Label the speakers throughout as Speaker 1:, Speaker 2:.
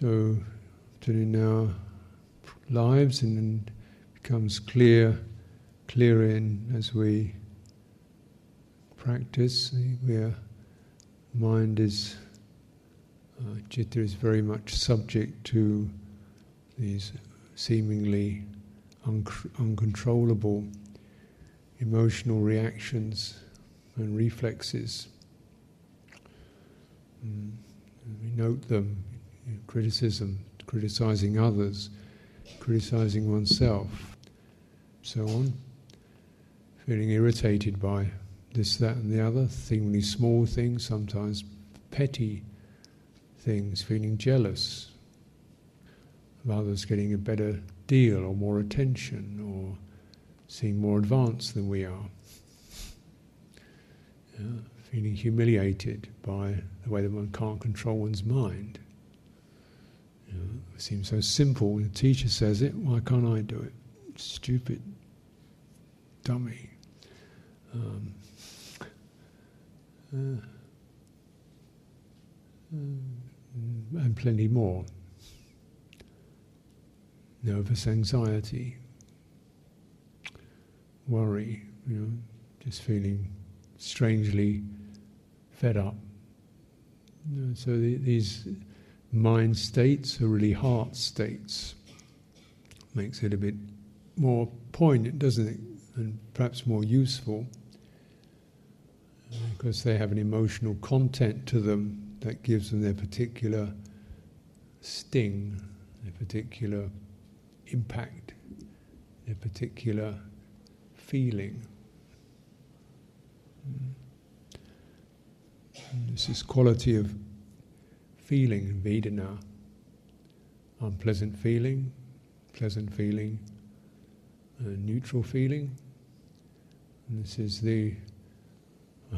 Speaker 1: So, in our lives, and becomes clear, clearer in as we practice. Where mind is, uh, is very much subject to these seemingly un- uncontrollable emotional reactions and reflexes. Mm. We note them, you know, criticism, criticizing others, criticizing oneself, so on. Feeling irritated by this, that, and the other, seemingly small things, sometimes petty things, feeling jealous of others getting a better deal or more attention or seem more advanced than we are. Yeah, feeling humiliated by the way that one can't control one's mind. You it seems so simple. The teacher says it, why can't I do it? Stupid, dummy. Um, uh, uh, and plenty more. Nervous anxiety, worry, you know, just feeling strangely fed up. You know, so the, these mind states are really heart states. Makes it a bit more poignant, doesn't it? And perhaps more useful uh, because they have an emotional content to them that gives them their particular sting, their particular impact, their particular feeling. Mm. And this is quality of feeling, Vedana. Unpleasant um, feeling, pleasant feeling, neutral feeling. And this is the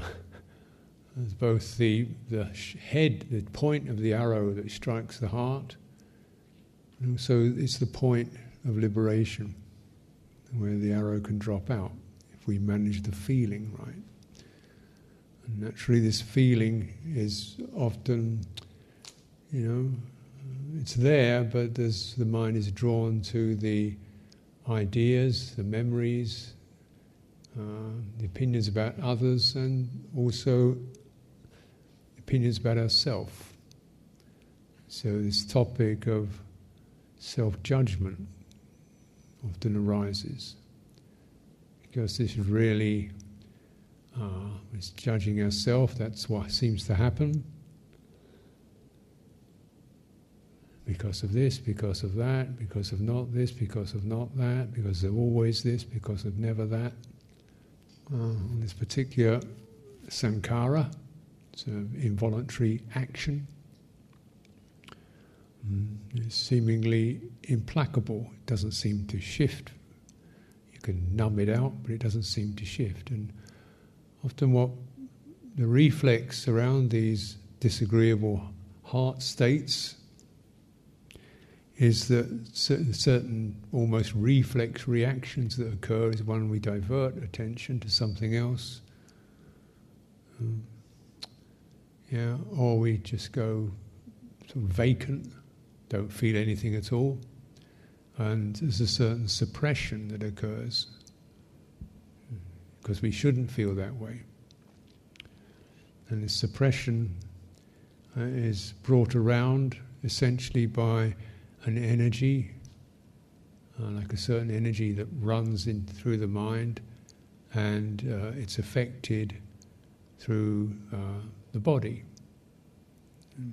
Speaker 1: as both the the head, the point of the arrow that strikes the heart, and also it's the point of liberation, where the arrow can drop out if we manage the feeling right. And naturally, this feeling is often, you know, it's there, but the mind is drawn to the ideas, the memories, uh, the opinions about others, and also opinions about ourselves. So, this topic of self judgment often arises because this is really uh, it's judging ourselves. That's what seems to happen. Because of this, because of that, because of not this, because of not that, because of always this, because of never that. Uh, this particular sankhara, it's an involuntary action. Mm, it's seemingly implacable. It doesn't seem to shift. You can numb it out, but it doesn't seem to shift. And often, what the reflex around these disagreeable heart states is that certain almost reflex reactions that occur is when we divert attention to something else. Um, yeah, or we just go sort of vacant, don't feel anything at all, and there's a certain suppression that occurs because we shouldn't feel that way. And this suppression uh, is brought around essentially by an energy, uh, like a certain energy that runs in through the mind, and uh, it's affected through uh, the body. The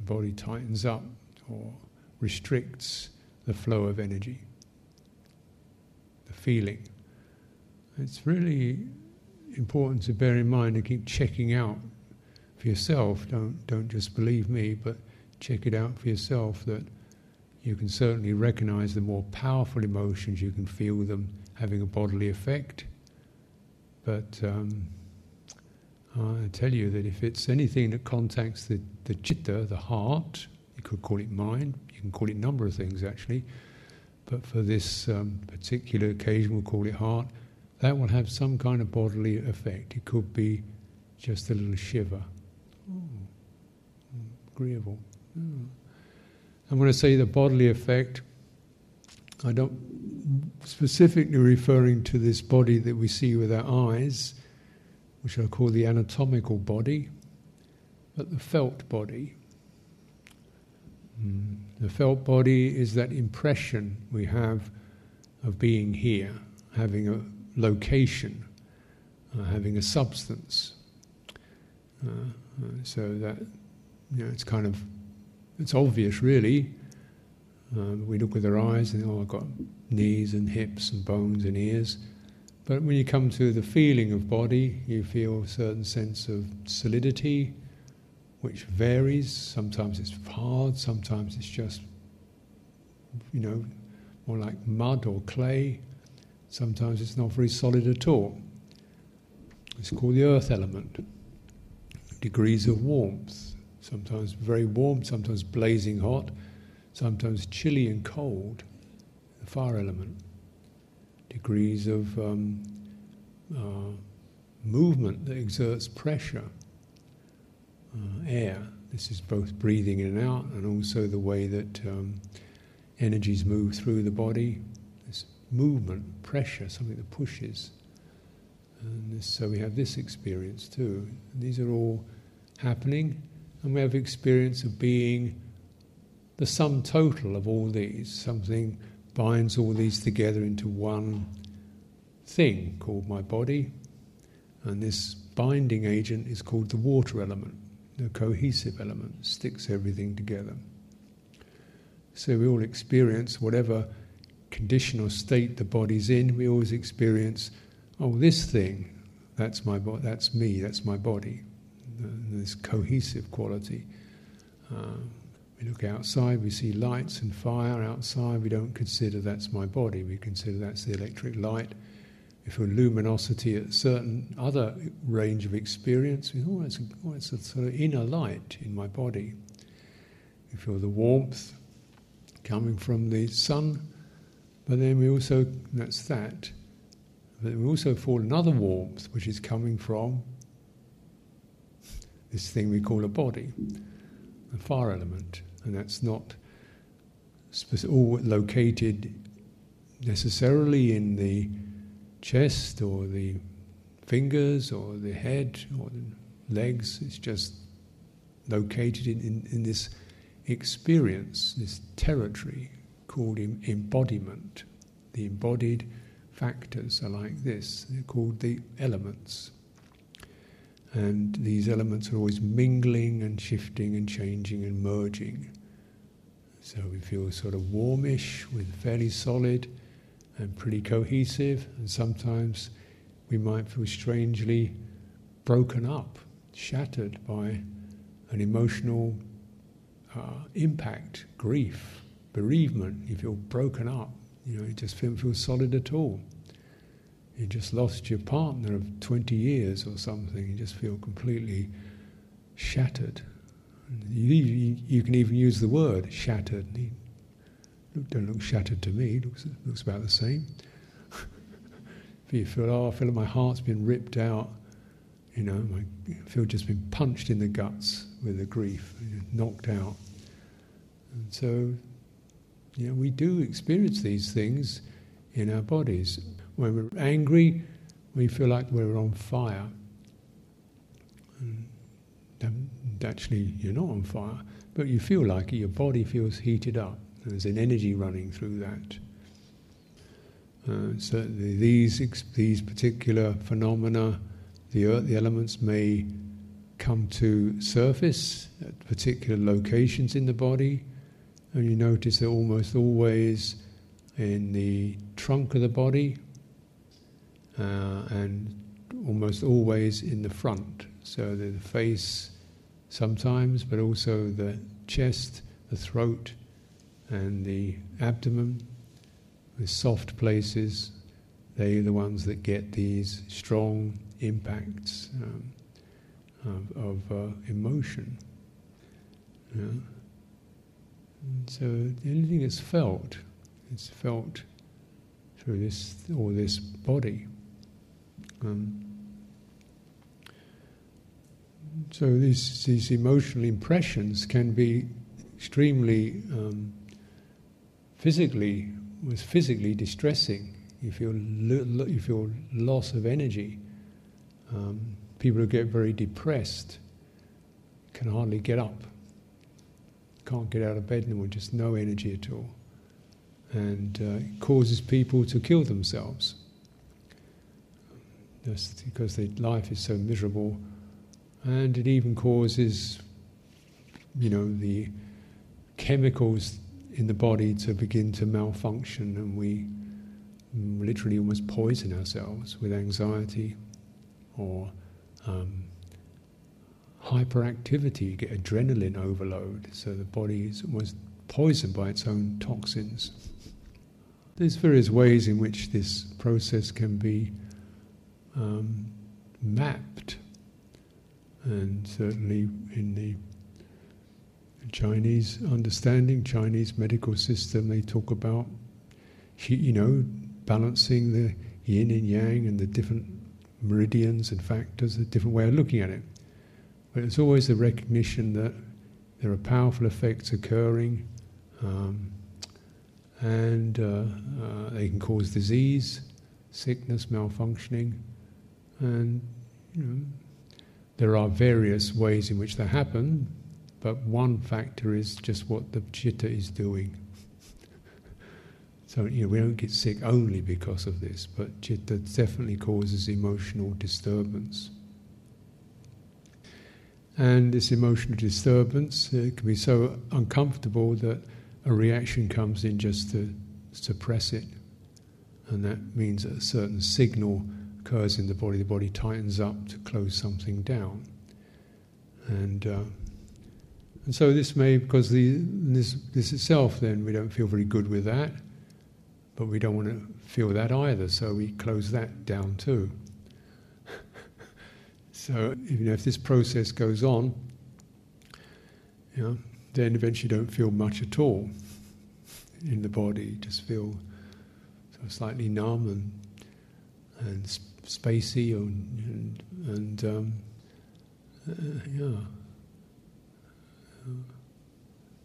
Speaker 1: body tightens up or restricts the flow of energy, the feeling. It's really important to bear in mind and keep checking out for yourself. Don't don't just believe me, but check it out for yourself. That you can certainly recognize the more powerful emotions. You can feel them having a bodily effect. But um, I tell you that if it's anything that contacts the, the chitta, the heart, you could call it mind. You can call it a number of things actually. But for this um, particular occasion, we'll call it heart. That will have some kind of bodily effect. It could be just a little shiver. Agreeable. Oh. And when I say the bodily effect, I don't specifically referring to this body that we see with our eyes, which I call the anatomical body, but the felt body. Mm. The felt body is that impression we have of being here, having a location, uh, having a substance. Uh, uh, so that you know, it's kind of it's obvious, really. Uh, we look with our eyes and oh, I've got knees and hips and bones and ears. But when you come to the feeling of body, you feel a certain sense of solidity, which varies. Sometimes it's hard, sometimes it's just, you know, more like mud or clay. Sometimes it's not very solid at all. It's called the earth element. Degrees of warmth, sometimes very warm, sometimes blazing hot, sometimes chilly and cold, the fire element. Degrees of um, uh, movement that exerts pressure, uh, air. This is both breathing in and out, and also the way that um, energies move through the body. This movement, pressure, something that pushes. And this, so we have this experience too. And these are all happening, and we have experience of being the sum total of all these. Something binds all these together into one thing called my body, and this binding agent is called the water element, the cohesive element, sticks everything together. So we all experience whatever condition or state the body's in, we always experience, oh, this thing, that's my bo- that's me, that's my body, this cohesive quality. Uh, we look outside, we see lights and fire outside, we don't consider that's my body, we consider that's the electric light. If We luminosity at certain other range of experience, we oh, it's a, oh, it's a sort of inner light in my body. We feel the warmth coming from the sun, but then we also, that's that, but we also feel another warmth which is coming from this thing we call a body, a fire element and that's not all located necessarily in the chest or the fingers or the head or the legs. It's just located in, in, in this experience, this territory called embodiment. The embodied factors are like this, they're called the elements. And these elements are always mingling and shifting and changing and merging. So we feel sort of warmish with fairly solid and pretty cohesive, and sometimes we might feel strangely broken up, shattered by an emotional uh, impact, grief, bereavement. You feel broken up. You know, you just don't feel solid at all. You just lost your partner of 20 years or something. You just feel completely shattered. You, you, you, can even use the word shattered. He don't look shattered to me. Looks looks about the same. if you feel, oh, I feel like my heart's been ripped out. You know, I feel just been punched in the guts with the grief, knocked out. And so, you know, we do experience these things in our bodies. When we're angry, we feel like we're on fire. And actually you're not on fire, but you feel like it, your body feels heated up. There's an energy running through that. Uh, certainly, these these particular phenomena, the earth, the elements may come to surface at particular locations in the body, and you notice they're almost always in the trunk of the body, and almost always in the front. So the face sometimes, but also the chest, the throat, and the abdomen, the soft places. They are the ones that get these strong impacts um, of, of uh, emotion. Yeah? so anything that's felt, it's felt through this or this body. Um, so these, these emotional impressions can be extremely um, physically was physically distressing. You feel you feel loss of energy. Um, people who get very depressed can hardly get up, can't get out of bed anymore, just no energy at all, and uh, it causes people to kill themselves. Just because life is so miserable, and it even causes, you know, the chemicals in the body to begin to malfunction, and we literally almost poison ourselves with anxiety or um, hyperactivity. You get adrenaline overload, so the body is almost poisoned by its own toxins. There's various ways in which this process can be um, mapped, and certainly in the Chinese understanding, Chinese medical system, they talk about, you know, balancing the yin and yang and the different meridians and factors, a different way of looking at it. But it's always the recognition that there are powerful effects occurring, um, and uh, uh, they can cause disease, sickness, malfunctioning, and you know, there are various ways in which that happen. But one factor is just what the chitta is doing. so you know, we don't get sick only because of this, but chitta definitely causes emotional disturbance. And this emotional disturbance uh, can be so uncomfortable that a reaction comes in just to suppress it. And that means a certain signal occurs in the body. The body tightens up to close something down. And uh, and so this may, because the, this, this itself, then we don't feel very good with that, but we don't want to feel that either, so we close that down too. so you know, if this process goes on, you know, then eventually don't feel much at all in the body. Just feel sort of slightly numb and, and spacey and, and, um, uh, yeah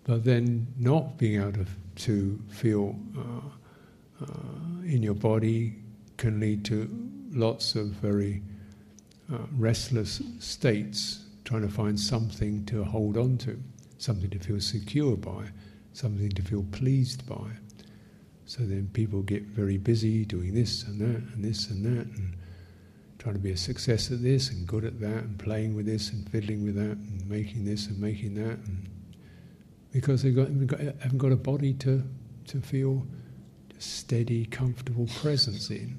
Speaker 1: but then not being able to, to feel uh, uh, in your body can lead to lots of very uh, restless states, trying to find something to hold on to, something to feel secure by, something to feel pleased by. So then people get very busy doing this and that and this and that and trying to be a success at this and good at that and playing with this and fiddling with that and making this and making that and because they've got, got, haven't got a body to, to feel a steady, comfortable presence in,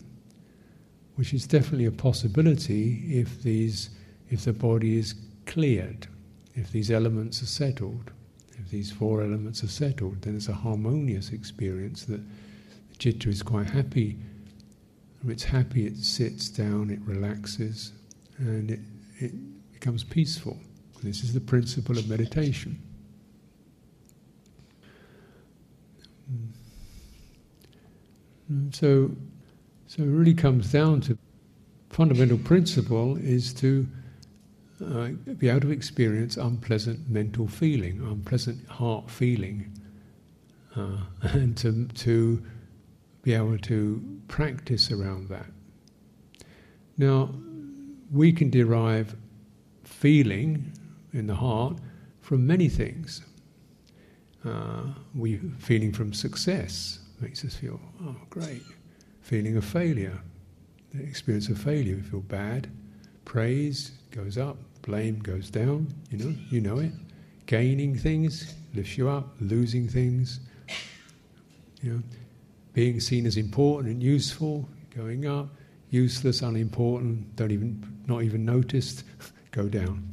Speaker 1: which is definitely a possibility if these if the body is cleared, if these elements are settled, if these four elements are settled, then it's a harmonious experience that the chitta is quite happy. It's happy, it sits down, it relaxes, and it, it becomes peaceful. This is the principle of meditation. So, so it really comes down to fundamental principle is to uh, be able to experience unpleasant mental feeling, unpleasant heart feeling, uh, and to, to be able to practice around that. Now, we can derive feeling in the heart from many things. Uh, we feeling from success, makes us feel, oh, great. Feeling of failure, the experience of failure, we feel bad. Praise goes up, blame goes down, you know, you know it. Gaining things lifts you up, losing things, you know, being seen as important and useful, going up, useless, unimportant, don't even, not even noticed, go down.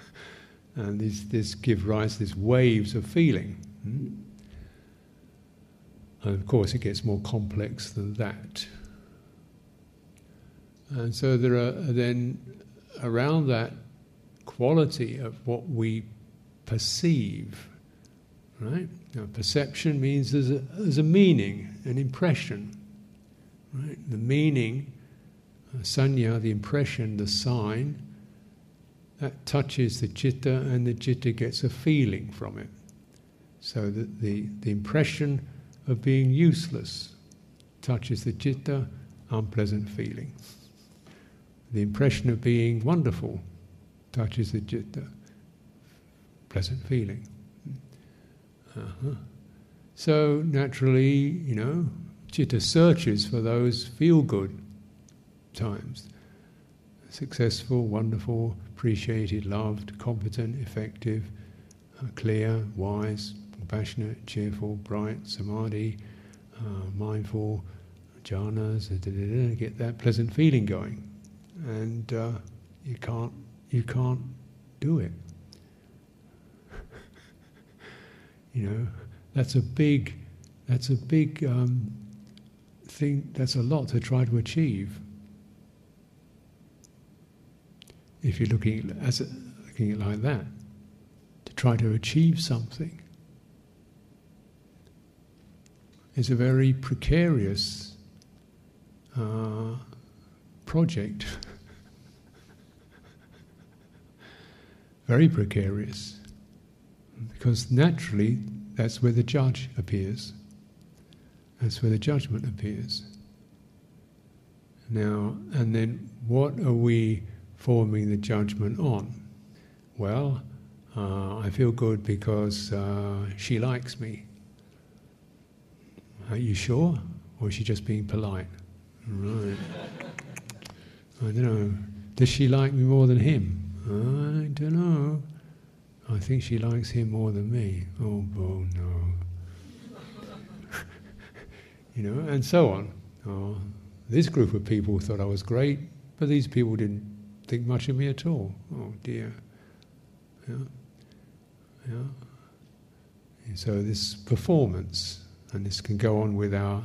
Speaker 1: and this, this give rise to these waves of feeling. Hmm? And of course, it gets more complex than that. And so there are then around that quality of what we perceive, right? Now, perception means there's a, there's a meaning, an impression, right? The meaning, uh, sanya, the impression, the sign, that touches the chitta, and the chitta gets a feeling from it. So that the, the impression of being useless touches the chitta, unpleasant feeling. The impression of being wonderful touches the chitta, pleasant feeling. Uh-huh. So naturally, you know, chitta searches for those feel good times successful, wonderful, appreciated, loved, competent, effective, uh, clear, wise, compassionate, cheerful, bright, samadhi, uh, mindful, jhanas, get that pleasant feeling going. And uh, you can't you can't do it. you know, that's a big that's a big um, thing. That's a lot to try to achieve. If you're looking at, as a, looking at it like that, to try to achieve something is a very precarious uh, project. very precarious. Because naturally, that's where the judge appears. That's where the judgment appears. Now, and then what are we forming the judgment on? Well, uh, I feel good because uh, she likes me. Are you sure? Or is she just being polite? Right. I don't know. Does she like me more than him? I don't know. I think she likes him more than me. Oh, oh no. you know, and so on. Oh, this group of people thought I was great, but these people didn't think much of me at all. Oh dear. Yeah. Yeah. And so this performance, and this can go on with our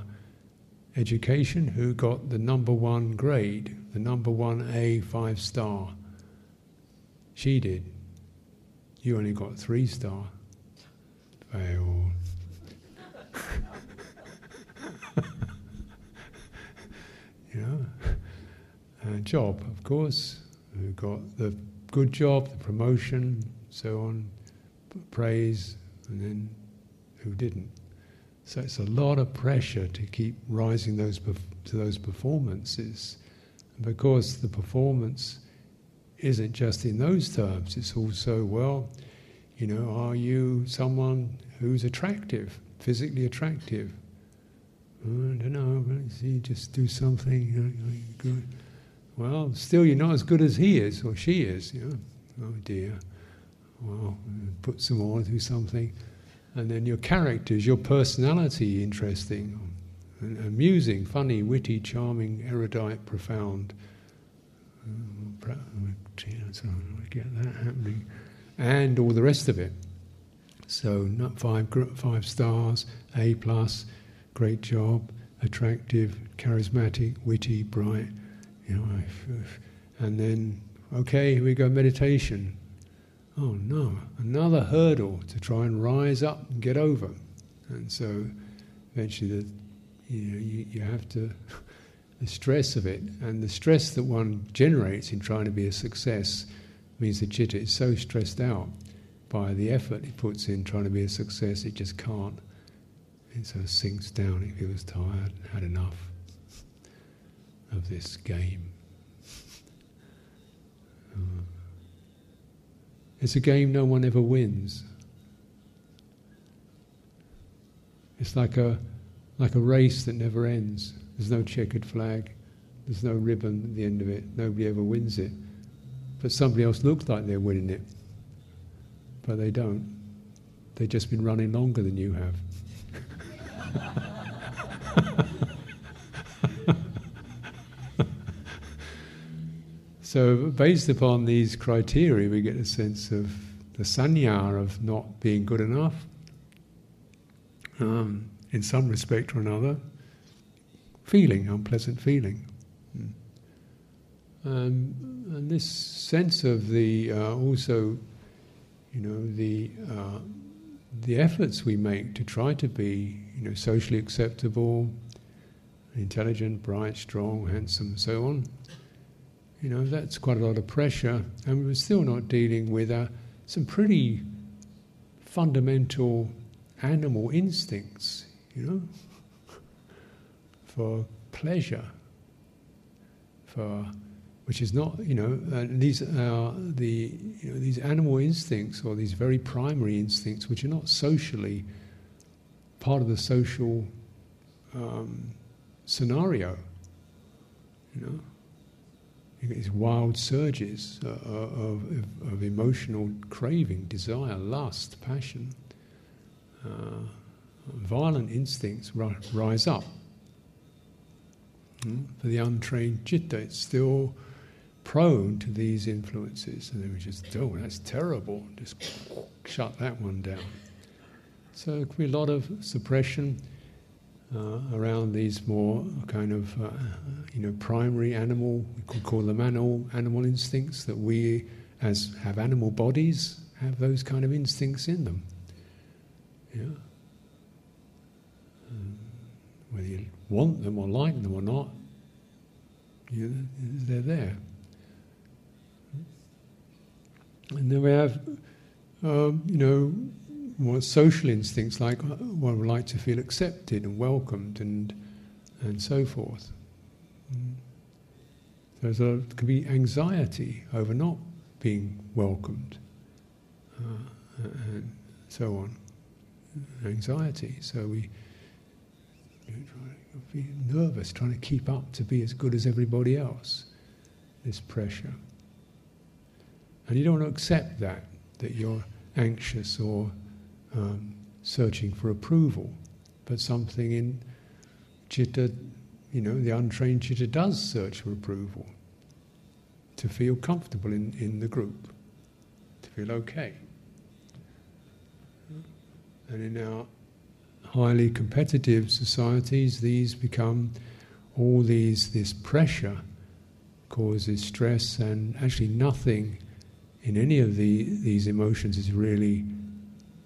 Speaker 1: education, who got the number one grade, the number one A five star. She did. You only got three star. Fail. you know, and job, of course, who got the good job, the promotion, so on, praise, and then who didn't. So it's a lot of pressure to keep rising those to those performances, because the performance isn't just in those terms. It's also well, you know, are you someone who's attractive, physically attractive? Oh, I don't know. You see, just do something. Well, still, you're not as good as he is or she is. You know? Oh dear. Well, put some more, do something. And then your characters, your personality, interesting, amusing, funny, witty, charming, erudite, profound. Oh, Uh, get that happening, and all the rest of it. So, not five five stars, A plus, great job, attractive, charismatic, witty, bright. You know, and then okay, here we go meditation. Oh no, another hurdle to try and rise up and get over. And so eventually, the, you know, you, you have to, the stress of it, and the stress that one generates in trying to be a success means the chitta is so stressed out by the effort it puts in trying to be a success, it just can't. It sort of sinks down, it feels tired, had enough of this game. Uh, it's a game no one ever wins. It's like a, like a race that never ends. There's no checkered flag, there's no ribbon at the end of it, nobody ever wins it. But somebody else looks like they're winning it, but they don't. They've just been running longer than you have. So, based upon these criteria, we get a sense of the sanya of not being good enough, um, in some respect or another, feeling, unpleasant feeling. Um, and this sense of the uh, also, you know, the uh, the efforts we make to try to be, you know, socially acceptable, intelligent, bright, strong, handsome, so on You know, that's quite a lot of pressure, and we're still not dealing with uh, some pretty fundamental animal instincts, you know, for pleasure, for which is not, you know, uh, these are the you know, these animal instincts or these very primary instincts, which are not socially part of the social um, scenario, you know. These wild surges uh, of, of, of, emotional craving, desire, lust, passion. Uh, violent instincts rise up. Mm? For the untrained chitta, it's still prone to these influences, and then we just, oh, that's terrible, just shut that one down. So there can be a lot of suppression uh, around these more kind of, uh, you know, primary animal, we could call them animal, animal instincts, that we, as have animal bodies, have those kind of instincts in them. Yeah. Um, whether you want them or like them or not, you, they're there. And then we have, um, you know, more social instincts like one would like to feel accepted and welcomed and and so forth. Mm. There's a, there can be anxiety over not being welcomed uh, and so on. Anxiety. So we be nervous, trying to keep up to be as good as everybody else. This pressure. And you don't want to accept that, that you're anxious or um, searching for approval, but something in chitta, you know, the untrained chitta does search for approval to feel comfortable in, in the group, to feel okay. And in our highly competitive societies, these become all these this pressure causes stress, and actually nothing in any of the, these emotions is really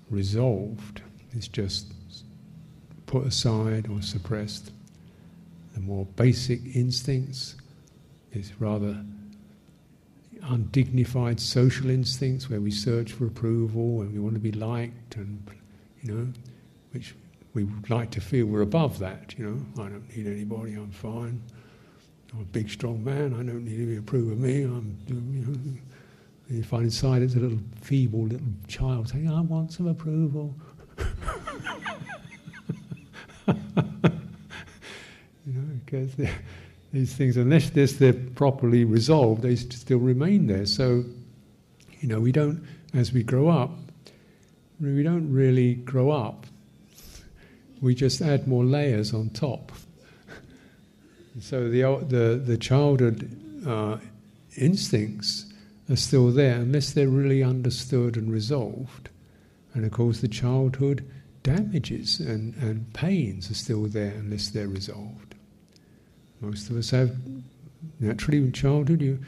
Speaker 1: resolved, it's just put aside or suppressed. The more basic instincts is rather undignified social instincts where we search for approval and we want to be liked and you know which we would like to feel we're above that you know I don't need anybody I'm fine I'm a big strong man I don't need to approve of me I'm you know you find inside it's a little feeble little child saying, I want some approval. you know, because these things, unless this, they're properly resolved, they still remain there. So, you know, we don't, as we grow up, we don't really grow up. We just add more layers on top. so the the the childhood uh, instincts are still there unless they're really understood and resolved. And of course, the childhood damages and, and pains are still there unless they're resolved. Most of us have, naturally, in childhood, you,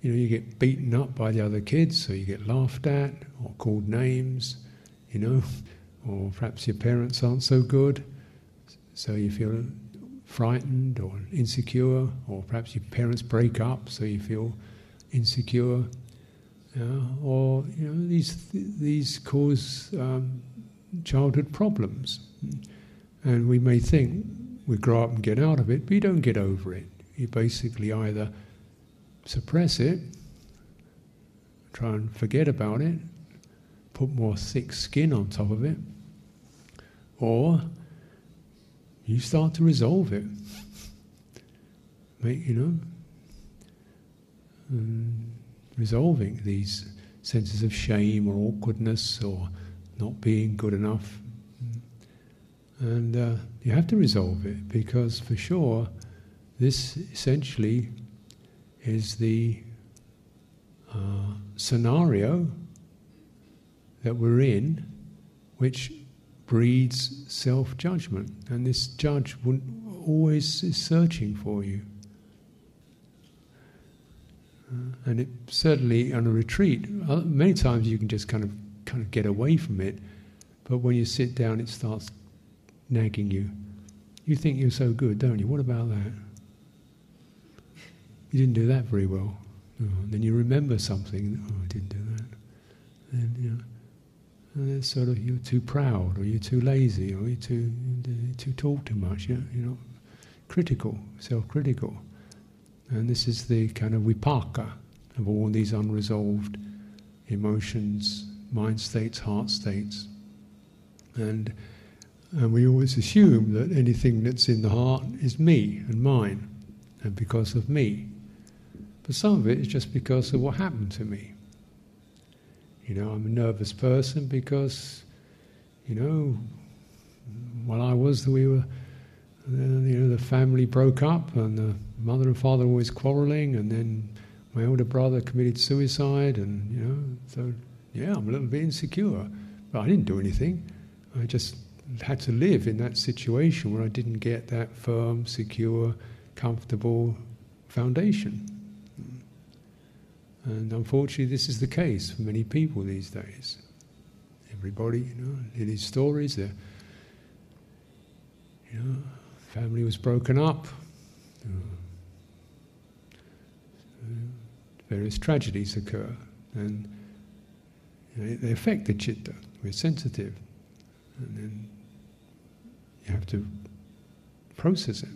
Speaker 1: you know, you get beaten up by the other kids, so you get laughed at or called names, you know, or perhaps your parents aren't so good, so you feel frightened or insecure, or perhaps your parents break up, so you feel insecure, or you know these these cause um, childhood problems, and we may think we grow up and get out of it, but you don't get over it. You basically either suppress it, try and forget about it, put more thick skin on top of it, or you start to resolve it. Make you know um, resolving these senses of shame or awkwardness or not being good enough. And uh, you have to resolve it because, for sure, this essentially is the uh, scenario that we're in which breeds self judgment. And this judge always is searching for you. Uh, and it certainly on a retreat, uh, many times you can just kind of kind of get away from it, but when you sit down, it starts nagging you. You think you're so good, don't you? What about that? you didn't do that very well. Oh, then you remember something. Oh, I didn't do that. And you know, and it's sort of you're too proud, or you're too lazy, or you're too you too talk too much. You're, you're not critical, self-critical. And this is the kind of vipaka of all these unresolved emotions, mind states, heart states. And, and we always assume that anything that's in the heart is me and mine, and because of me. But some of it is just because of what happened to me. You know, I'm a nervous person because, you know, while I was, we were, uh, you know, the family broke up and the mother and father were always quarreling, and then my older brother committed suicide, and, you know, so, yeah, I'm a little bit insecure. But I didn't do anything. I just had to live in that situation where I didn't get that firm, secure, comfortable foundation. And unfortunately, this is the case for many people these days. Everybody, you know, in these stories, you know, family was broken up. various tragedies occur, and you know, they affect the chitta. We're sensitive, and then you have to process it.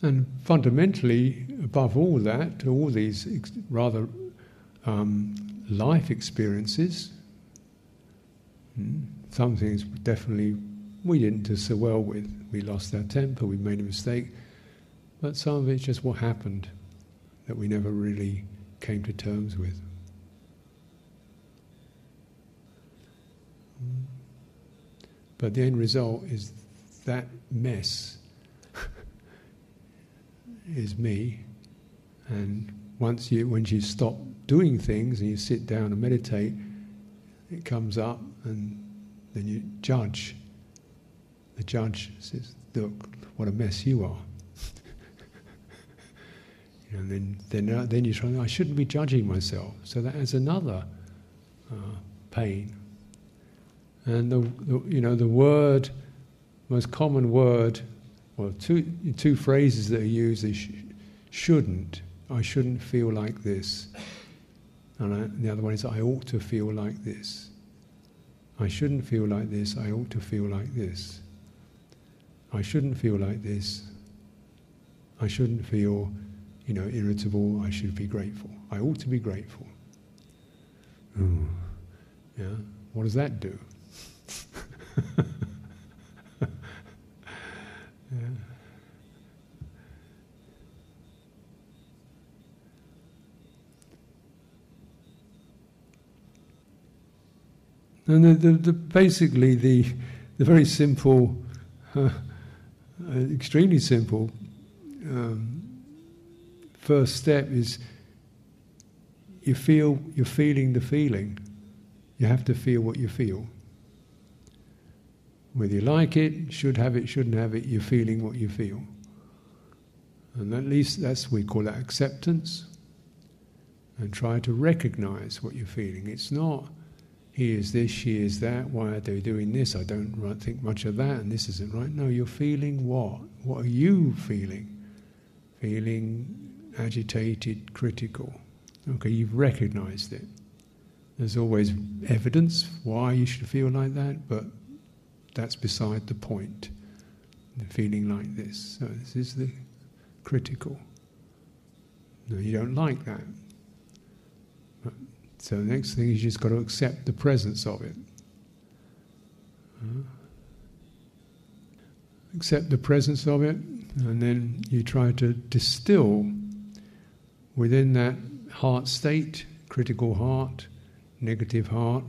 Speaker 1: And fundamentally, above all that, all these ex- rather um, life experiences, hmm, some things definitely we didn't do so well with. We lost our temper, we made a mistake, but some of it's just what happened that we never really came to terms with. Hmm. But the end result is that mess is me. And once you, when you stop doing things and you sit down and meditate, it comes up and then you judge. The judge says, Look, what a mess you are. and then, then, uh, then you try, I shouldn't be judging myself. So that another uh, pain. And the, the, you know, the word, most common word well, two, two phrases that are used is sh- shouldn't. I shouldn't feel like this. And I, the other one is I ought to feel like this. I shouldn't feel like this. I ought to feel like this. I shouldn't feel like this. I shouldn't feel, you know, irritable. I should be grateful. I ought to be grateful. Ooh. Yeah. What does that do? Yeah. And the, the, the, basically, the, the very simple, uh, extremely simple um, first step is you feel, you're feeling the feeling. You have to feel what you feel. Whether you like it, should have it, shouldn't have it, you're feeling what you feel. And at least that's we call that acceptance. And try to recognize what you're feeling. It's not he is this, she is that, why are they doing this? I don't think much of that, and this isn't right. No, you're feeling what? What are you feeling? Feeling agitated, critical. Okay, you've recognized it. There's always evidence why you should feel like that, but that's beside the point. The feeling like this. So this is the critical. No, you don't like that. So the next thing is you just got to accept the presence of it. Uh, accept the presence of it, and then you try to distill within that heart state, critical heart, negative heart,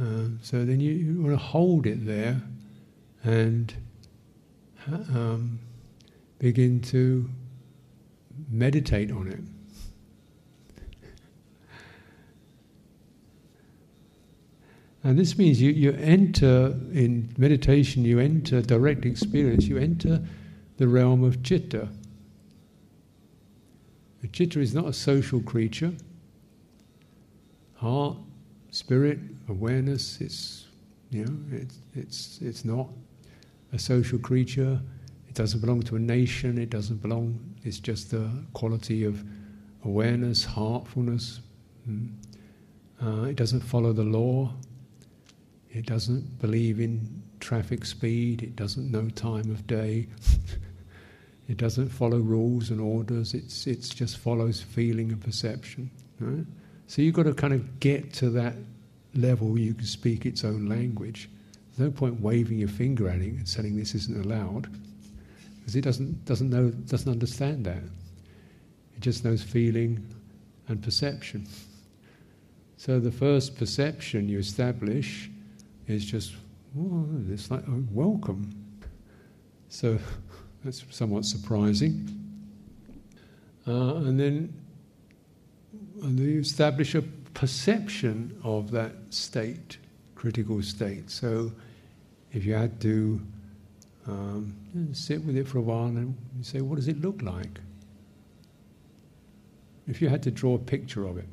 Speaker 1: um, so then you, you, want to hold it there and um, begin to meditate on it. And this means you, you enter in meditation, you enter direct experience, you enter the realm of chitta. Chitta is not a social creature. Heart, spirit, awareness. It's you know, it's it's it's not a social creature. It doesn't belong to a nation, it doesn't belong, it's just the quality of awareness, heartfulness. Mm. Uh, it doesn't follow the law, it doesn't believe in traffic speed, it doesn't know time of day. It doesn't follow rules and orders. It's it's just follows feeling and perception. Right? So you've got to kind of get to that level where you can speak its own language. There's no point waving your finger at it and saying this isn't allowed, because it doesn't doesn't know doesn't understand that. It just knows feeling and perception. So the first perception you establish is just, it's like oh, welcome. So that's somewhat surprising. Uh, and then and you establish a perception of that state, critical state. So if you had to um, sit with it for a while and say, what does it look like? If you had to draw a picture of it,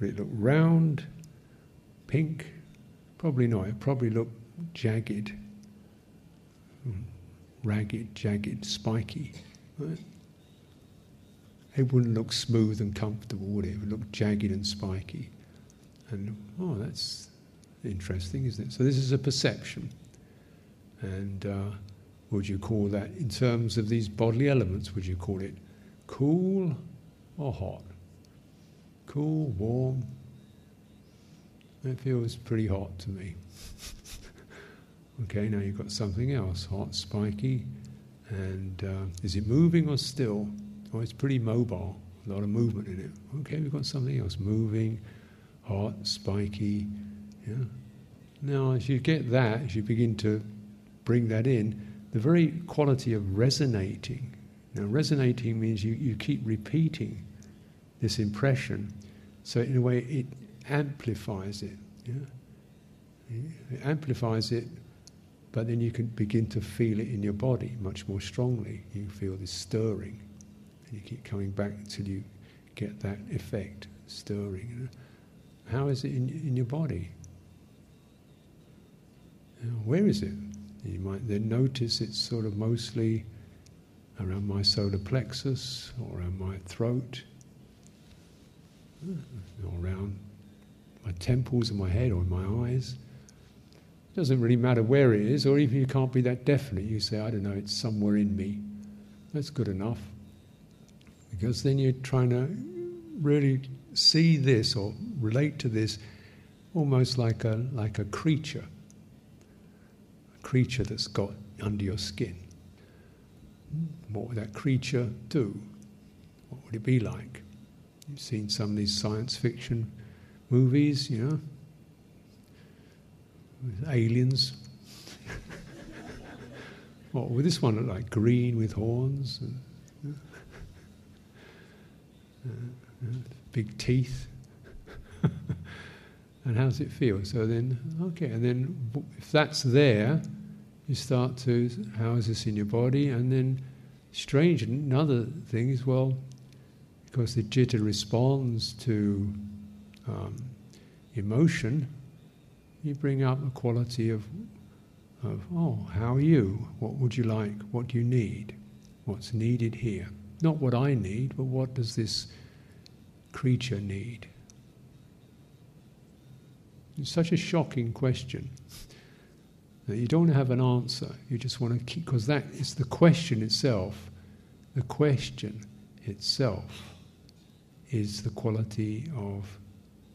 Speaker 1: would it look round, pink? Probably not. It probably looked jagged, hmm, ragged, jagged, spiky. Right? it wouldn't look smooth and comfortable, would it? It would look jagged and spiky. And, oh, that's interesting, isn't it? So this is a perception. And uh, would you call that, in terms of these bodily elements, would you call it cool or hot? Cool, warm? It feels pretty hot to me. okay, now you've got something else, hot, spiky. And uh, is it moving or still? Oh, it's pretty mobile, a lot of movement in it. Okay, we've got something else moving, hot, spiky. Yeah. Now, as you get that, as you begin to bring that in, the very quality of resonating. Now, resonating means you, you keep repeating this impression, so in a way it amplifies it. Yeah? It amplifies it, but then you can begin to feel it in your body much more strongly. You feel this stirring. And you keep coming back until you get that effect, stirring. How is it in, in your body? Where is it? You might then notice it's sort of mostly around my solar plexus or around my throat or around my temples and my head or in my eyes. It doesn't really matter where it is, or even you can't be that definite. You say, I don't know, it's somewhere in me. That's good enough because then you're trying to really see this or relate to this almost like a, like a creature, a creature that's got under your skin. What would that creature do? What would it be like? You've seen some of these science fiction movies, you know, with aliens. what would this one look like? Green with horns? And, uh, uh, big teeth. and how does it feel? So then, okay, and then if that's there, you start to, how is this in your body? And then, strange, another thing is, well, because the chitta responds to um, emotion, you bring up a quality of, of, oh, how are you? What would you like? What do you need? What's needed here? Not what I need, but what does this creature need? It's such a shocking question that you don't have an answer. You just want to keep, because that is the question itself. The question itself is the quality of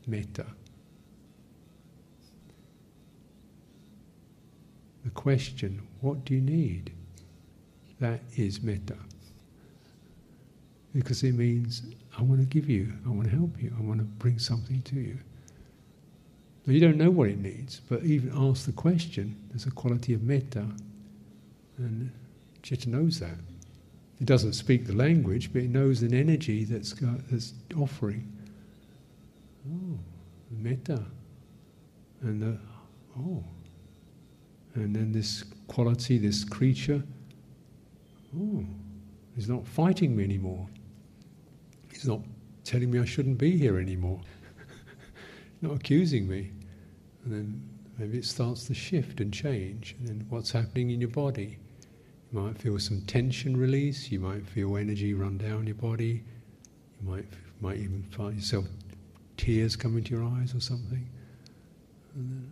Speaker 1: metta. The question, what do you need? That is metta because it means I want to give you, I want to help you, I want to bring something to you. Now, you don't know what it needs, but even ask the question. There's a quality of metta, and Citta knows that. It doesn't speak the language, but it knows an energy that's got, that's offering. Oh, metta, and the oh, and then this quality, this creature. Oh, he's not fighting me anymore. He's not telling me I shouldn't be here anymore. not accusing me. And then maybe it starts to shift and change. And then what's happening in your body? You might feel some tension release. You might feel energy run down your body. You might might even find yourself tears come into your eyes or something. And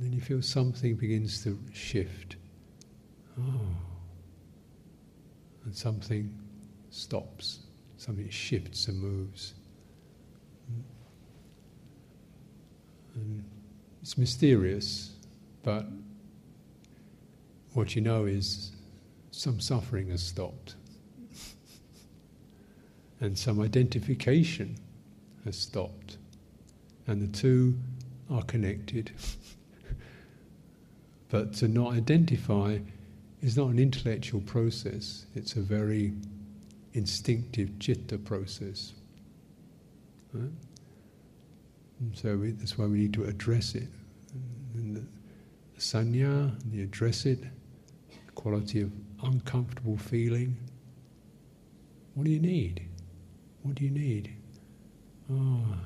Speaker 1: then, you feel something begins to shift. Oh. And something stops. Something shifts and moves. And it's mysterious, but what you know is some suffering has stopped, and some identification has stopped, and the two are connected. but to not identify is not an intellectual process, it's a very instinctive chitta process. Right? so we, that's why we need to address it. And the, sanya, the address it, the quality of uncomfortable feeling. What do you need? What do you need? Oh,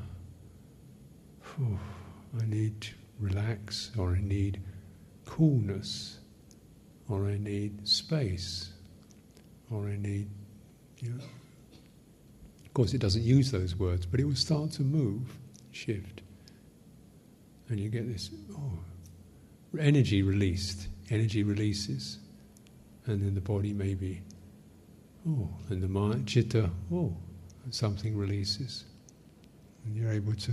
Speaker 1: I need relax, or I need coolness, or I need space, or I need, you know. Of course, it doesn't use those words, but it will start to move shift. And you get this oh, energy released, energy releases. And then the body maybe, oh, and the mind, chitta, oh, something releases. And you're able to,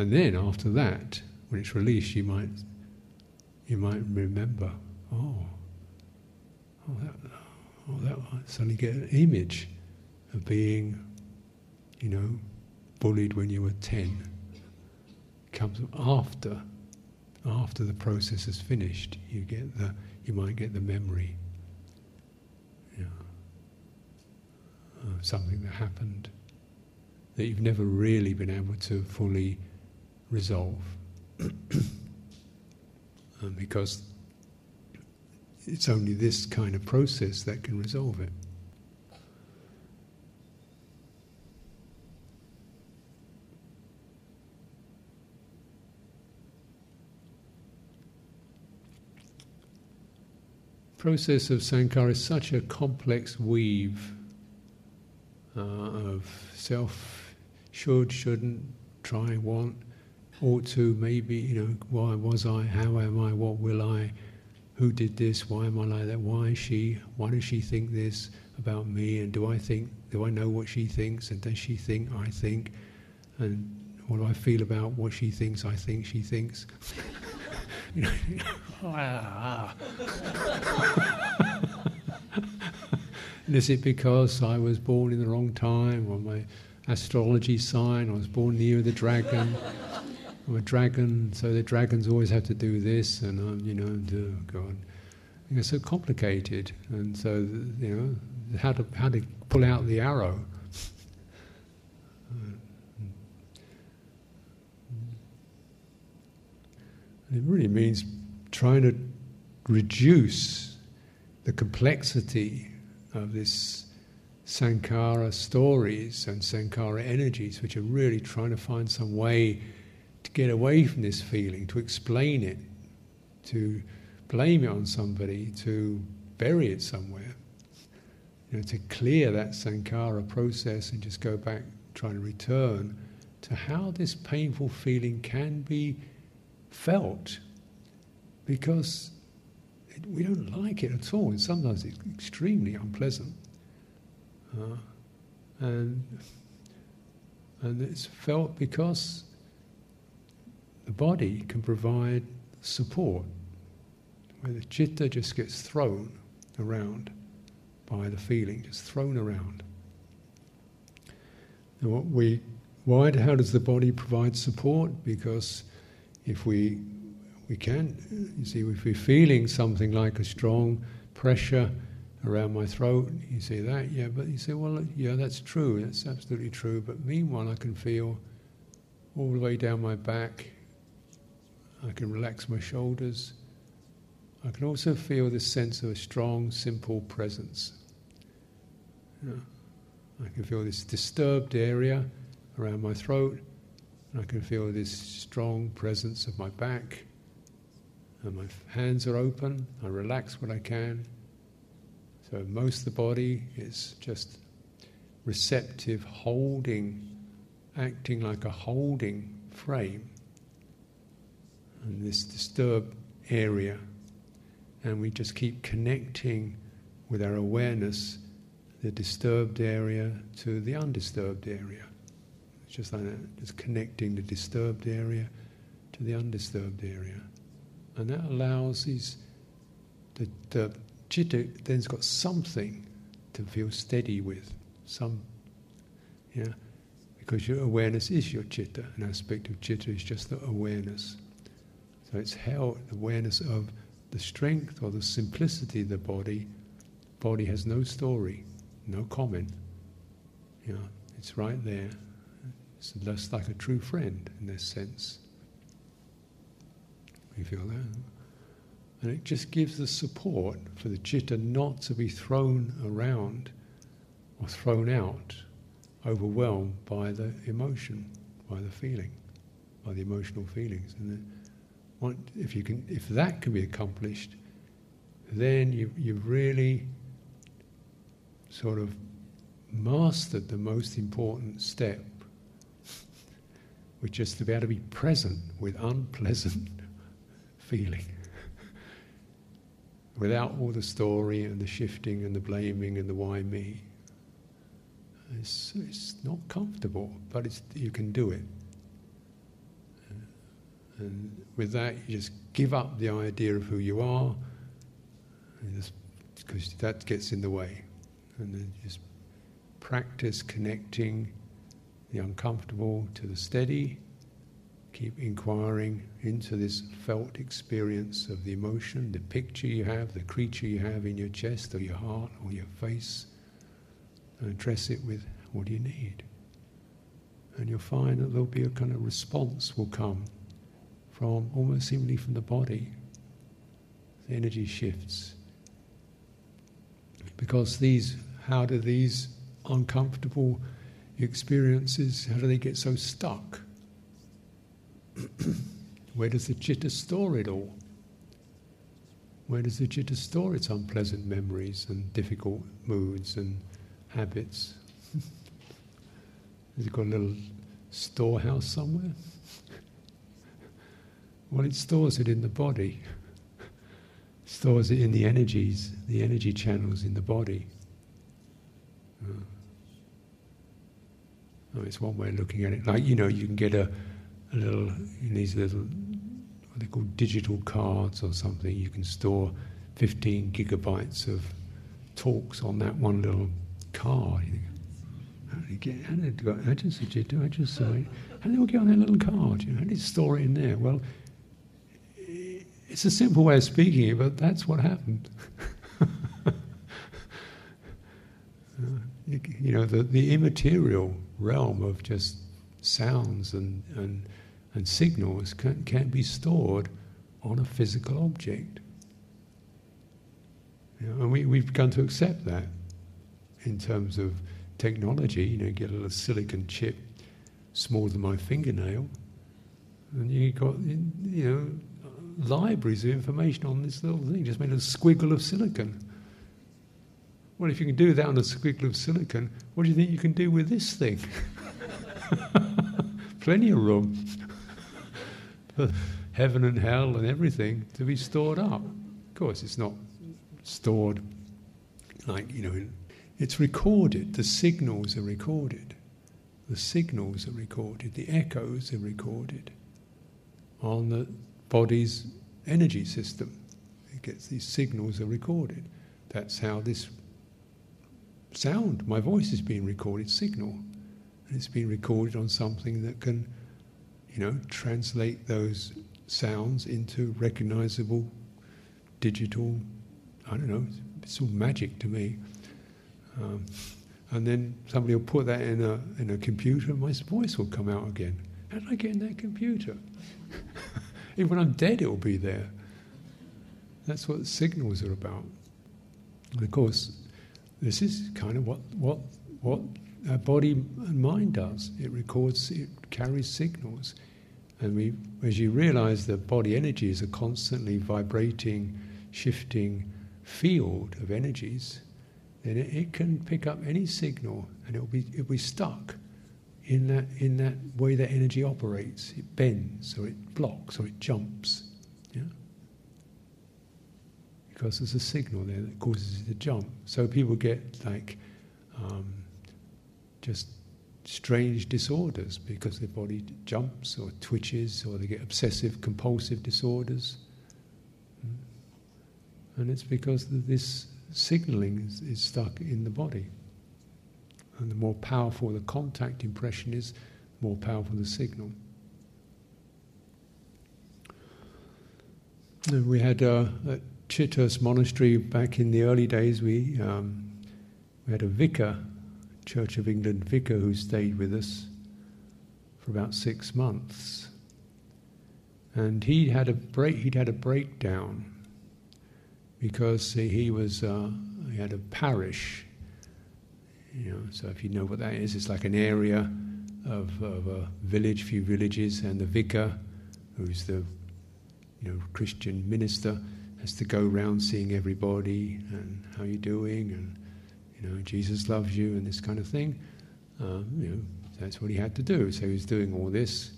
Speaker 1: and then after that, when it's released, you might, you might remember, oh, oh, that, oh, that, suddenly get an image of being, you know, bullied when you were 10 comes after after the process is finished you get the you might get the memory uh, something that happened that you've never really been able to fully resolve. Um, because it's only this kind of process that can resolve it. Process of sankhara is such a complex weave uh, of self, should, shouldn't, try, want, ought to, maybe, you know, why was I, how am I, what will I, who did this, why am I like that, why is she, why does she think this about me, and do I think, do I know what she thinks, and does she think I think, and what do I feel about what she thinks I think she thinks? and is it because I was born in the wrong time, or my astrology sign, I was born near the dragon? A dragon, so the dragons always have to do this, and I'm, you know, oh God, it's so complicated, and so you know how to how to pull out the arrow. It really means trying to reduce the complexity of this sankhara stories and sankhara energies, which are really trying to find some way to get away from this feeling, to explain it, to blame it on somebody, to bury it somewhere. You know, to clear that sankhara process and just go back, try to return to how this painful feeling can be felt because it, we don't like it at all. And sometimes it's extremely unpleasant. Uh, and, and it's felt because the body can provide support, where the chitta just gets thrown around by the feeling, just thrown around. And what we, why, how does the body provide support? Because if we we can, you see, if we're feeling something like a strong pressure around my throat, you see that, yeah, but you say, well, yeah, that's true, that's absolutely true, but meanwhile I can feel all the way down my back, I can relax my shoulders, I can also feel this sense of a strong, simple presence. I can feel this disturbed area around my throat, I can feel this strong presence of my back. And my hands are open. I relax what I can. So most of the body is just receptive, holding, acting like a holding frame. And this disturbed area. And we just keep connecting with our awareness the disturbed area to the undisturbed area. It's just like that, just connecting the disturbed area to the undisturbed area. And that allows these, the, the chitta then's got something to feel steady with, some, yeah, because your awareness is your chitta. An aspect of chitta is just the awareness. So it's held awareness of the strength or the simplicity of the body. Body has no story, no comment. Yeah, it's right there. It's just like a true friend in this sense. You feel that? And it just gives the support for the chitta not to be thrown around or thrown out, overwhelmed by the emotion, by the feeling, by the emotional feelings. And then, if you can, if that can be accomplished, then you you've really sort of mastered the most important step, which is to be able to be present with unpleasant feeling without all the story and the shifting and the blaming and the why me. It's, it's not comfortable, but you can do it. And with that, you just give up the idea of who you are, because that gets in the way. And then just practice connecting the uncomfortable to the steady keep inquiring into this felt experience of the emotion, the picture you have, the creature you have in your chest or your heart or your face, and address it with what do you need? And you'll find that there'll be a kind of response will come from almost seemingly from the body. The energy shifts. Because these, how do these uncomfortable experiences, how do they get so stuck? Where does the chitta store it all? Where does the chitta store its unpleasant memories and difficult moods and habits? Has it got a little storehouse somewhere? Well, it stores it in the body. stores it in the energies, the energy channels in the body. Uh, oh, it's one way of looking at it. Like, you know, you can get a a little in these little what they call digital cards or something. You can store 15 gigabytes of talks on that one little card. You think, how did it get? How did it go? I just do. I just saw it. How did it get on that little card? You know, how did it store it in there? Well, it's a simple way of speaking it, but that's what happened. you know, the, the immaterial realm of just sounds and, and and signals can, can be stored on a physical object. You know, and we, we've begun to accept that in terms of technology. You know, get a little silicon chip smaller than my fingernail, and you got you know libraries of information on this little thing, just made a squiggle of silicon. Well, if you can do that on a squiggle of silicon, what do you think you can do with this thing? Plenty of room for heaven and hell and everything to be stored up. Of course, it's not stored like, you know, it's recorded. The signals are recorded. The signals are recorded. The echoes are recorded on the body's energy system. It gets these signals are recorded. That's how this sound, my voice is being recorded, signal. And it's being recorded on something that can you know, translate those sounds into recognizable digital, I don't know, it's all magic to me. Um, and then somebody will put that in a, in a computer and my voice will come out again. How did I get in that computer? Even when I'm dead, it will be there. That's what signals are about. And of course, this is kind of what, what, what our body and mind does. It records, it carries signals. And we, as you realize that body energy is a constantly vibrating, shifting field of energies, then it, it can pick up any signal and it'll be, it'll be stuck in that, in that way that energy operates. It bends or it blocks or it jumps. Yeah? Because there's a signal there that causes it to jump. So people get like um, just strange disorders because their body jumps or twitches or they get obsessive compulsive disorders. Hmm? And it's because this signaling is, is stuck in the body. And the more powerful the contact impression is, the more powerful the signal. And we had uh, at Chithurst Monastery back in the early days, we, um, we had a vicar, Church of England vicar, who stayed with us for about six months. And he had a break, he'd had a breakdown because he was uh, he had a parish. You know, so if you know what that is, it's like an area of, of a village, few villages, and the vicar, who's the you know Christian minister, has to go around seeing everybody and how you doing, and you know Jesus loves you and this kind of thing. Um, you know, that's what he had to do. So he was doing all this,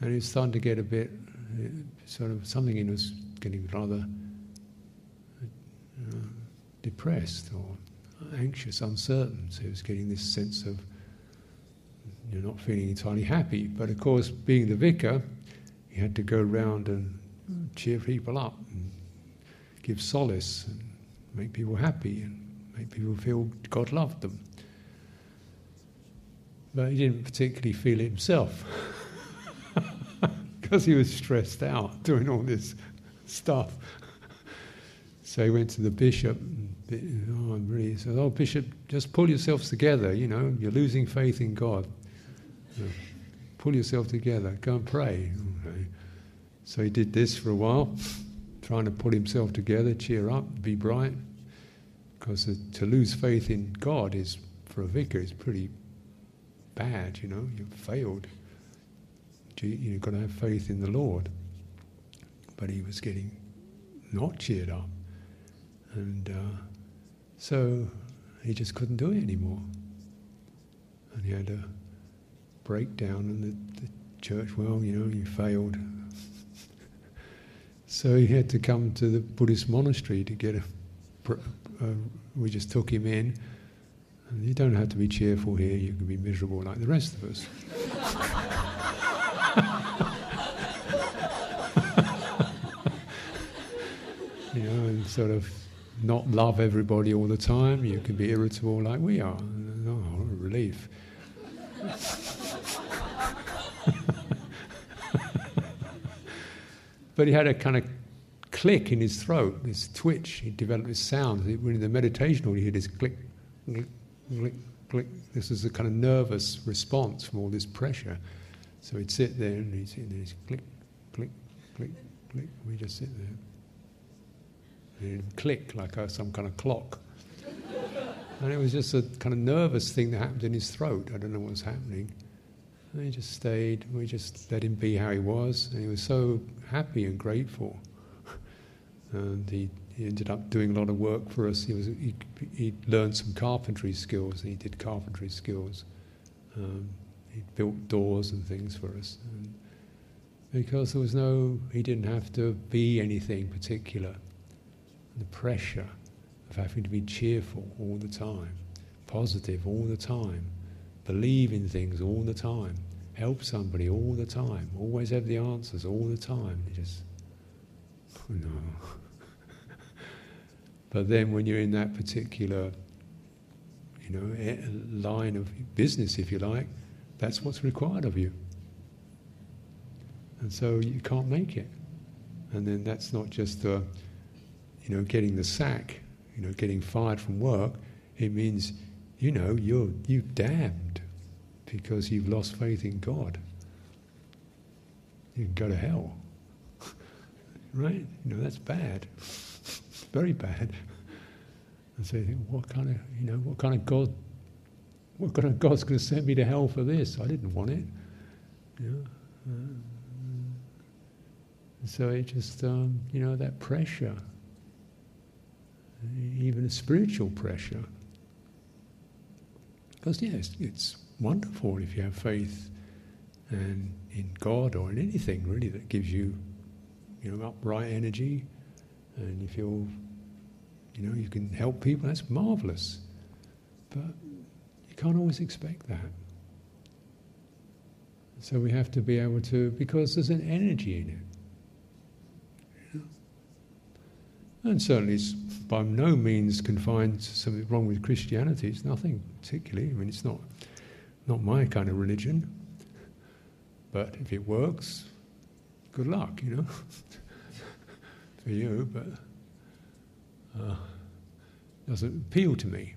Speaker 1: and he was starting to get a bit, uh, sort of something in was getting rather uh, depressed or anxious, uncertain. So he was getting this sense of you're not feeling entirely happy. But of course, being the vicar, he had to go around and cheer people up and give solace and make people happy and make people feel God loved them. But he didn't particularly feel it himself because he was stressed out doing all this stuff. So he went to the bishop. And, oh? He said, "Oh, bishop, just pull yourselves together. You know, you're losing faith in God. Pull yourself together. Go and pray." Okay. So he did this for a while, trying to pull himself together, cheer up, be bright, because to lose faith in God is, for a vicar, is pretty bad. You know, you've failed. You've got to have faith in the Lord. But he was getting not cheered up. And uh, so he just couldn't do it anymore. And he had a breakdown, and the, the church, well, you know, you failed. so he had to come to the Buddhist monastery to get a. We just took him in. You don't have to be cheerful here, you can be miserable like the rest of us. you know, and sort of not love everybody all the time. You can be irritable like we are. Oh, relief. but he had a kind of click in his throat, this twitch. He developed this sound. When in the meditation, all he heard is click, click, click, click. This is a kind of nervous response from all this pressure. So he'd sit there and he'd, sit there, he'd click, click, click, click. We just sit there and it'd click like a, some kind of clock. and it was just a kind of nervous thing that happened in his throat. I don't know what was happening. And he just stayed. We just let him be how he was, and he was so happy and grateful. and he, he ended up doing a lot of work for us. He was he, he learned some carpentry skills. And he did carpentry skills. Um, he built doors and things for us. And because there was no, he didn't have to be anything particular the pressure of having to be cheerful all the time, positive all the time, believe in things all the time, help somebody all the time, always have the answers all the time. You just, oh no. but then when you're in that particular, you know, eh, line of business, if you like, that's what's required of you. And so you can't make it. And then that's not just the you know, getting the sack, you know, getting fired from work, it means, you know, you're you damned because you've lost faith in God. You can go to hell. right? You know, that's bad. Very bad. And so you think, what kind of, you know, what kind of God, what kind of God's going to send me to hell for this? I didn't want it. You know? Uh, so it just, um, you know, that pressure even a spiritual pressure. Because, yes, it's wonderful if you have faith and in God or in anything really that gives you, you know, upright energy, and you feel, you know, you can help people. That's marvelous, but you can't always expect that. So we have to be able to, because there's an energy in it. And certainly it's by no means confined to something wrong with Christianity. It's nothing particularly. I mean, it's not, not my kind of religion. But if it works, good luck, you know, for you. But uh, doesn't appeal to me.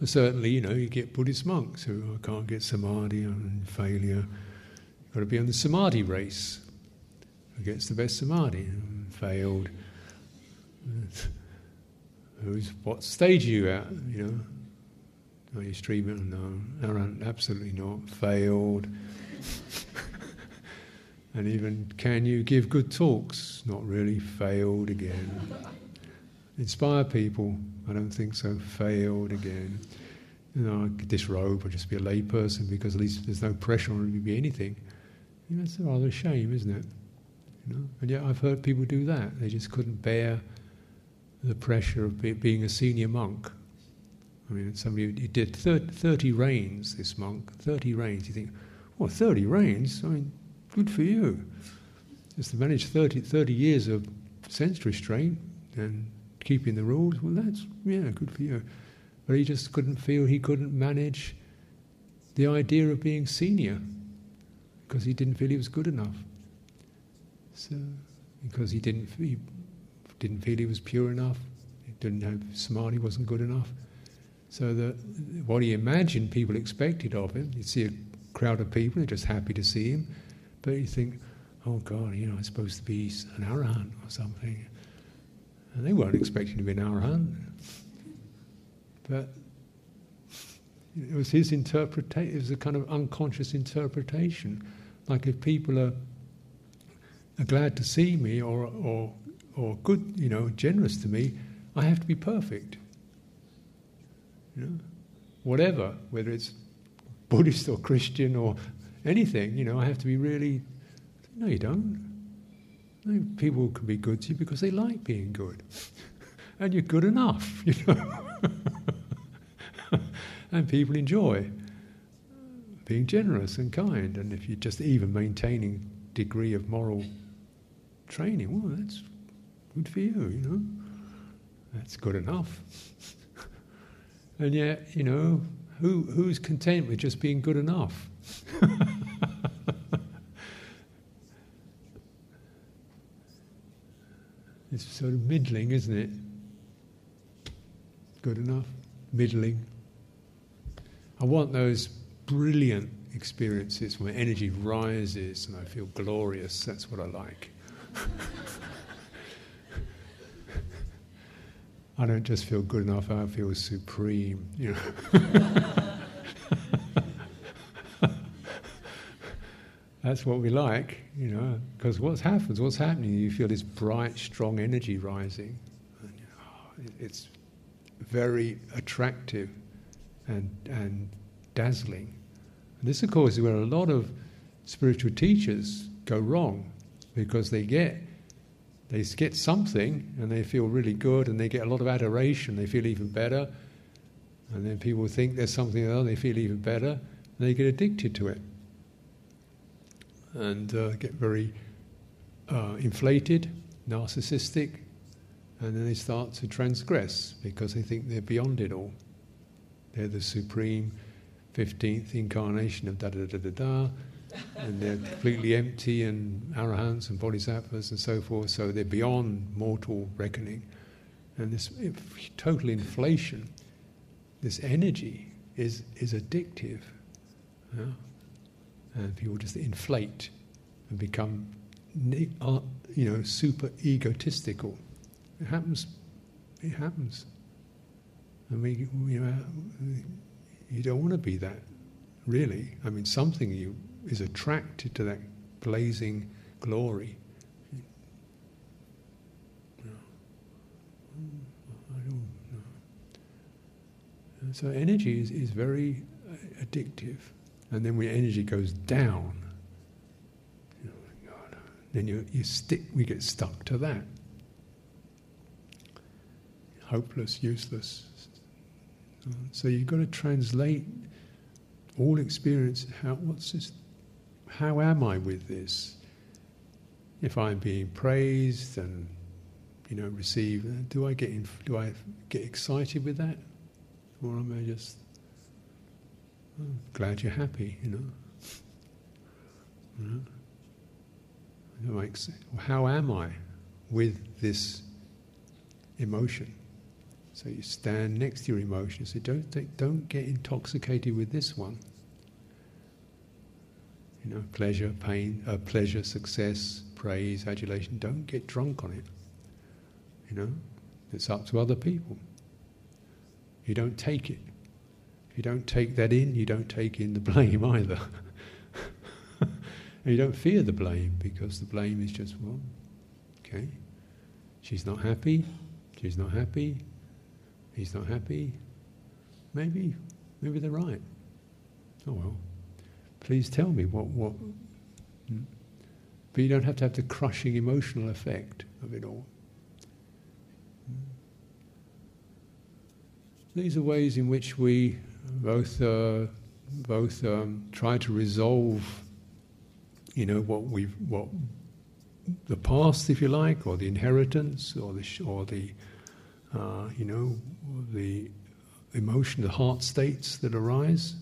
Speaker 1: But certainly, you know, you get Buddhist monks who can't get samadhi and failure. You've got to be on the samadhi race. Who gets the best samadhi? Failed. Who's what stage are you at? You know, are you streaming? No, absolutely not. Failed. and even can you give good talks? Not really. Failed again. Inspire people? I don't think so. Failed again. You know, I could disrobe or just be a layperson because at least there's no pressure on me to be anything. You know, it's rather a shame, isn't it? You know, and yet I've heard people do that. They just couldn't bear the pressure of be, being a senior monk. I mean, somebody he did 30, 30 rains. This monk, 30 rains. You think, well, 30 rains? I mean, good for you. Just to manage 30, 30 years of sense restraint and keeping the rules, well, that's, yeah, good for you. But he just couldn't feel he couldn't manage the idea of being senior because he didn't feel he was good enough. So, because he didn't, he didn't feel he was pure enough, he didn't have he wasn't good enough. So that what he imagined people expected of him, you'd see a crowd of people, they're just happy to see him, but you think, oh God, you know, I'm supposed to be an arahant or something. And they weren't expecting to be an arahant. But it was his interpretation, it was a kind of unconscious interpretation. Like if people are, are glad to see me or, or, or good, you know, generous to me, I have to be perfect. You know? Whatever, whether it's Buddhist or Christian or anything, you know, I have to be really. No, you don't. No, people can be good to you because they like being good. and you're good enough, you know. and people enjoy being generous and kind. And if you're just even maintaining degree of moral training, well, that's good for you, you know. That's good enough. and yet, you know, who, who's content with just being good enough? it's sort of middling, isn't it? Good enough, middling. I want those brilliant experiences where energy rises and I feel glorious. That's what I like. I don't just feel good enough, I feel supreme, you know. That's what we like, you know, because what happens, what's happening, you feel this bright, strong energy rising. And, oh, it's very attractive and, and dazzling. And this, of course, is where a lot of spiritual teachers go wrong because they get they get something and they feel really good and they get a lot of adoration, they feel even better. And then people think there's something else, they feel even better, and they get addicted to it. And uh, get very uh, inflated, narcissistic, and then they start to transgress because they think they're beyond it all. They're the supreme 15th incarnation of da da da da da and they're completely empty and arahants and bodhisattvas and so forth, so they're beyond mortal reckoning. And this total inflation, this energy is, is addictive. And people just inflate and become, uh, you know, super egotistical. It happens. It happens. And we, you know, you don't want to be that, really. I mean, something you is attracted to that blazing glory. So energy is, is very addictive. And then when energy goes down, then you, you stick, we get stuck to that. Hopeless, useless. So you've got to translate all experience. How what's this? How am I with this? If I'm being praised and you know receive, do I get do I get excited with that, or am I just oh, glad you're happy? You know. Hmm? You know? How am I with this emotion? So you stand next to your emotion. So don't don't get intoxicated with this one. You know, pleasure, pain, uh, pleasure, success, praise, adulation. Don't get drunk on it. You know, it's up to other people. You don't take it. If you don't take that in, you don't take in the blame either. you don't fear the blame because the blame is just, well, okay, she's not happy, she's not happy, he's not happy. Maybe, maybe they're right. Oh well. Please tell me what what. But you don't have to have the crushing emotional effect of it all. These are ways in which we both uh, both um, try to resolve, you know, what we've what the past, if you like, or the inheritance, or the or the uh, you know, the emotion, the heart states that arise.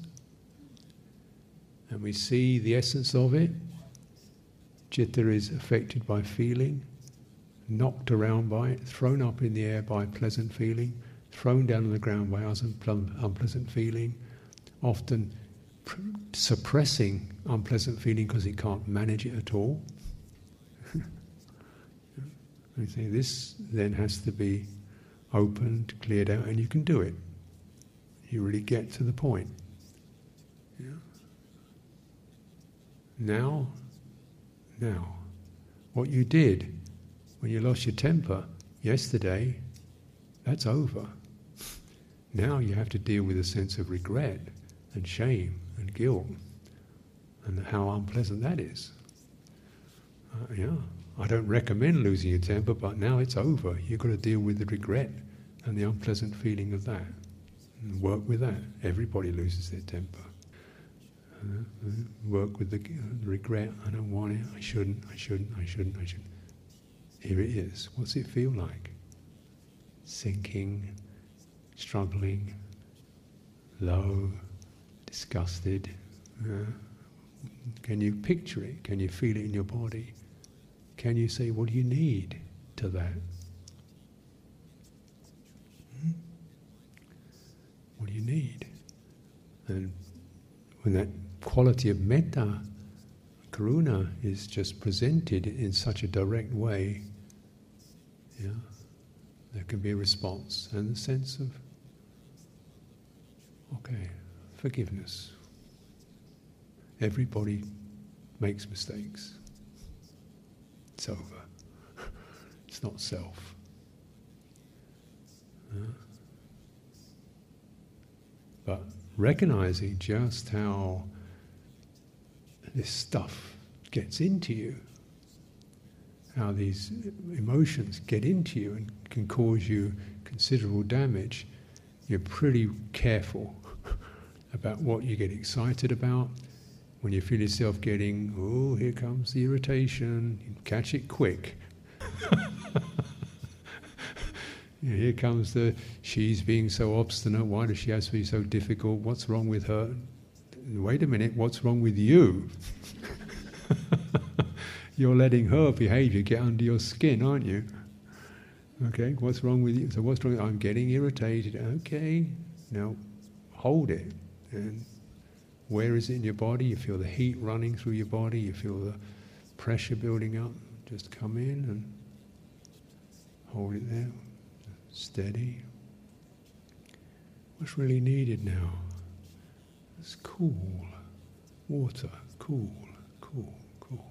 Speaker 1: And we see the essence of it. Chitta is affected by feeling, knocked around by it, thrown up in the air by pleasant feeling, thrown down on the ground by unpleasant feeling, often pr- suppressing unpleasant feeling because it can't manage it at all. I say this then has to be opened, cleared out, and you can do it. You really get to the point. Yeah. Now, now, what you did when you lost your temper yesterday, that's over. Now you have to deal with a sense of regret and shame and guilt and how unpleasant that is. Uh, yeah. I don't recommend losing your temper, but now it's over. You've got to deal with the regret and the unpleasant feeling of that and work with that. Everybody loses their temper. Work with the regret. I don't want it. I shouldn't. I shouldn't. I shouldn't. I shouldn't. Here it is. What's it feel like? Sinking, struggling, low, disgusted. Uh, can you picture it? Can you feel it in your body? Can you say, what do you need to that? Hmm? What do you need? And when that quality of metta, karuna, is just presented in such a direct way, yeah, there can be a response and a sense of, okay, forgiveness. Everybody makes mistakes. It's over. it's not self. But recognizing just how this stuff gets into you, how these emotions get into you and can cause you considerable damage, you're pretty careful about what you get excited about, when you feel yourself getting, oh, here comes the irritation, catch it quick. here comes the, she's being so obstinate, why does she have to be so difficult? What's wrong with her? Wait a minute, what's wrong with you? You're letting her behavior get under your skin, aren't you? Okay, what's wrong with you? So, what's wrong? I'm getting irritated. Okay, now hold it and where is it in your body? You feel the heat running through your body, you feel the pressure building up. Just come in and hold it there, steady. What's really needed now? It's cool, water, cool, cool, cool.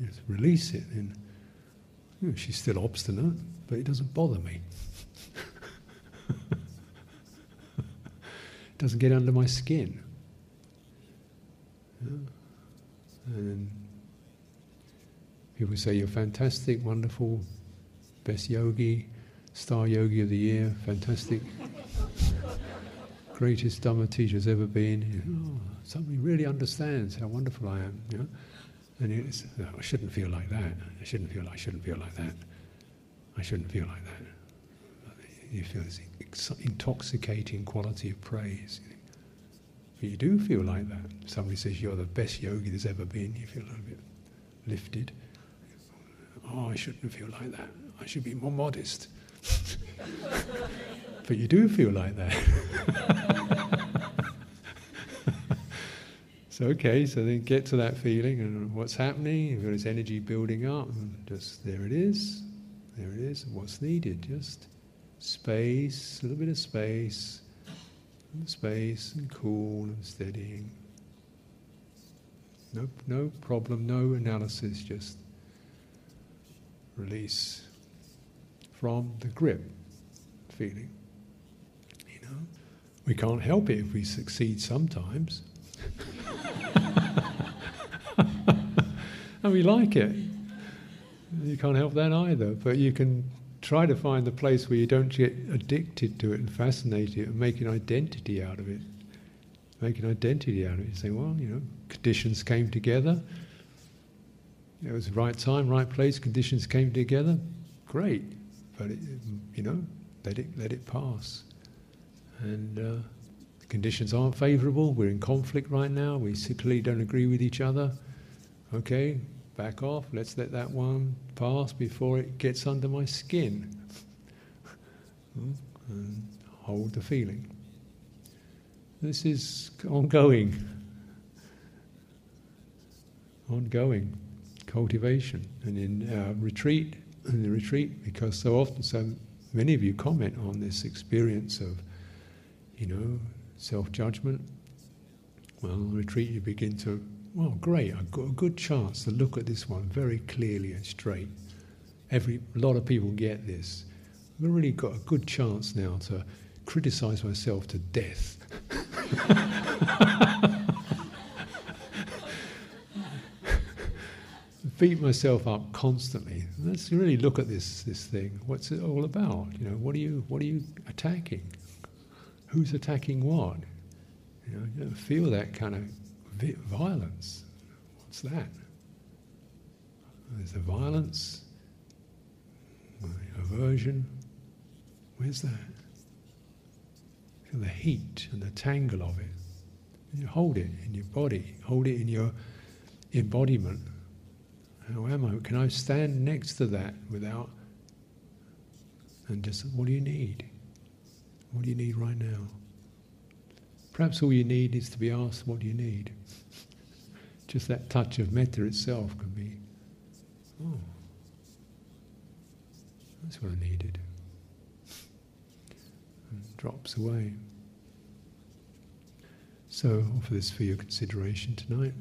Speaker 1: Yeah. Just release it, and you know, she's still obstinate, but it doesn't bother me. it doesn't get under my skin. Yeah. And people say you're fantastic, wonderful, best yogi, star yogi of the year, fantastic, greatest Dhamma teacher's ever been. Oh, somebody really understands how wonderful I am. You? And no, I shouldn't feel like that. I shouldn't feel. I shouldn't feel like that. I shouldn't feel like that. You feel this intoxicating quality of praise. But you do feel like that. Somebody says you're the best yogi there's ever been. You feel a little bit lifted. Oh, I shouldn't feel like that. I should be more modest. but you do feel like that. so okay, so then get to that feeling and what's happening. You've got this energy building up, and just there it is, there it is. What's needed? Just space, a little bit of space, space, and cool and steadying. No, no problem, no analysis, just release from the grip feeling. We can't help it if we succeed sometimes. and we like it. You can't help that either, but you can try to find the place where you don't get addicted to it and fascinated and make an identity out of it. Make an identity out of it. You say, well, you know, conditions came together. It was the right time, right place. Conditions came together. Great, but it, you know, let it let it pass. And uh, the conditions aren't favourable. We're in conflict right now. We clearly don't agree with each other. Okay, back off. Let's let that one pass before it gets under my skin. Hmm? and hold the feeling. This is ongoing, ongoing cultivation. And in our retreat, in the retreat, because so often, so many of you comment on this experience of, you know, self-judgment. Well, on retreat, you begin to well, great, I've got a good chance to look at this one very clearly and straight. Every a lot of people get this. I've really got a good chance now to criticize myself to death. Beat myself up constantly. Let's really look at this this thing. What's it all about? You know, what are you what are you attacking? Who's attacking what? You know, you feel that kind of violence. What's that? There's the violence, aversion. Where's that? Feel the heat and the tangle of it. You hold it in your body, hold it in your embodiment. How am I? Can I stand next to that without and just what do you need? What do you need right now? Perhaps all you need is to be asked, What do you need? Just that touch of metta itself can be, Oh, that's what I needed. And drops away. So, offer this for your consideration tonight.